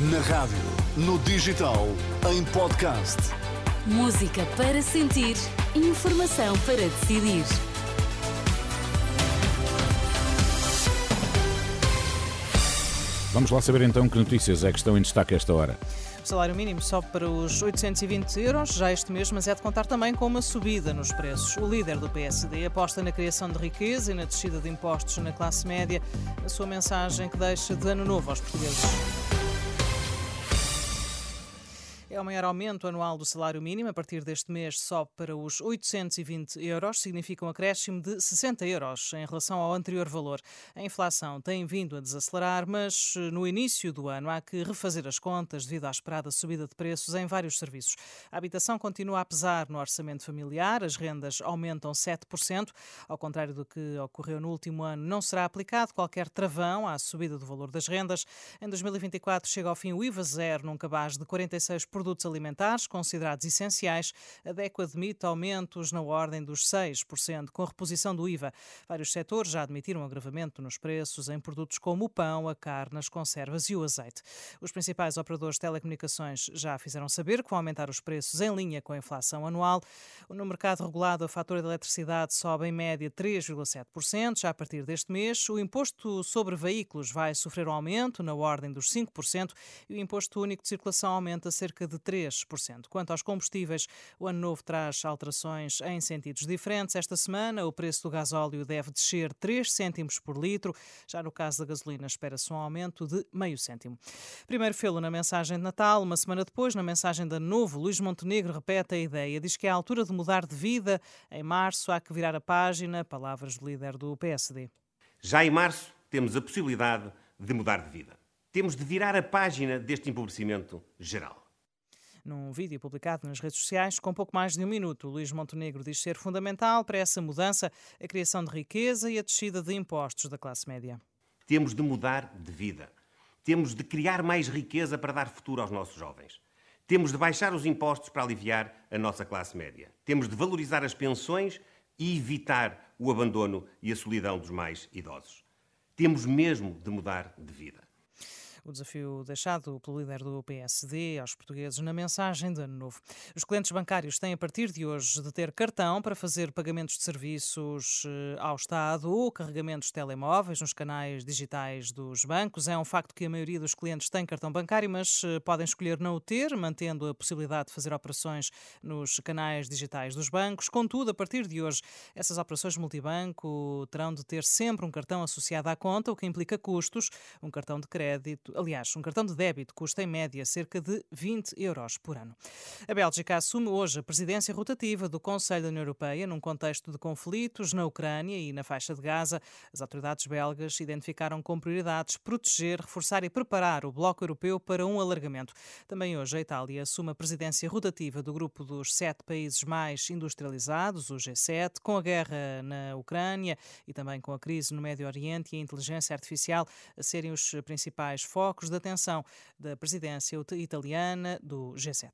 Na rádio, no digital, em podcast. Música para sentir, informação para decidir. Vamos lá saber então que notícias é que estão em destaque a esta hora. O salário mínimo sobe para os 820 euros já este mês, mas é de contar também com uma subida nos preços. O líder do PSD aposta na criação de riqueza e na descida de impostos na classe média, a sua mensagem que deixa de ano novo aos portugueses. É o maior aumento anual do salário mínimo. A partir deste mês sobe para os 820 euros, significa um acréscimo de 60 euros em relação ao anterior valor. A inflação tem vindo a desacelerar, mas eh, no início do ano há que refazer as contas devido à esperada subida de preços em vários serviços. A habitação continua a pesar no orçamento familiar, as rendas aumentam 7%. Ao contrário do que ocorreu no último ano, não será aplicado qualquer travão à subida do valor das rendas. Em 2024 chega ao fim o IVA zero num cabaz de 46% produtos alimentares considerados essenciais, a DECO admite aumentos na ordem dos 6%, com a reposição do IVA. Vários setores já admitiram agravamento nos preços em produtos como o pão, a carne, as conservas e o azeite. Os principais operadores de telecomunicações já fizeram saber que vão aumentar os preços em linha com a inflação anual. No mercado regulado, a fatura de eletricidade sobe em média 3,7%. Já a partir deste mês, o imposto sobre veículos vai sofrer um aumento na ordem dos 5% e o imposto único de circulação aumenta cerca de 3%. Quanto aos combustíveis, o ano novo traz alterações em sentidos diferentes. Esta semana, o preço do gasóleo deve descer 3 cêntimos por litro. Já no caso da gasolina, espera-se um aumento de meio cêntimo. Primeiro fê-lo na mensagem de Natal. Uma semana depois, na mensagem de Ano Novo, Luís Montenegro repete a ideia. Diz que é a altura de mudar de vida. Em março, há que virar a página. Palavras do líder do PSD. Já em março, temos a possibilidade de mudar de vida. Temos de virar a página deste empobrecimento geral. Num vídeo publicado nas redes sociais, com pouco mais de um minuto, Luís Montenegro diz ser fundamental para essa mudança a criação de riqueza e a descida de impostos da classe média. Temos de mudar de vida. Temos de criar mais riqueza para dar futuro aos nossos jovens. Temos de baixar os impostos para aliviar a nossa classe média. Temos de valorizar as pensões e evitar o abandono e a solidão dos mais idosos. Temos mesmo de mudar de vida o desafio deixado pelo líder do PSD aos portugueses na mensagem de Ano Novo. Os clientes bancários têm, a partir de hoje, de ter cartão para fazer pagamentos de serviços eh, ao Estado ou carregamentos de telemóveis nos canais digitais dos bancos. É um facto que a maioria dos clientes tem cartão bancário, mas eh, podem escolher não o ter, mantendo a possibilidade de fazer operações nos canais digitais dos bancos. Contudo, a partir de hoje, essas operações multibanco terão de ter sempre um cartão associado à conta, o que implica custos. Um cartão de crédito Aliás, um cartão de débito custa em média cerca de 20 euros por ano. A Bélgica assume hoje a presidência rotativa do Conselho da União Europeia num contexto de conflitos na Ucrânia e na faixa de Gaza. As autoridades belgas identificaram como prioridades proteger, reforçar e preparar o bloco europeu para um alargamento. Também hoje a Itália assume a presidência rotativa do grupo dos sete países mais industrializados, o G7, com a guerra na Ucrânia e também com a crise no Médio Oriente e a inteligência artificial a serem os principais focos focos de atenção da presidência italiana do G7.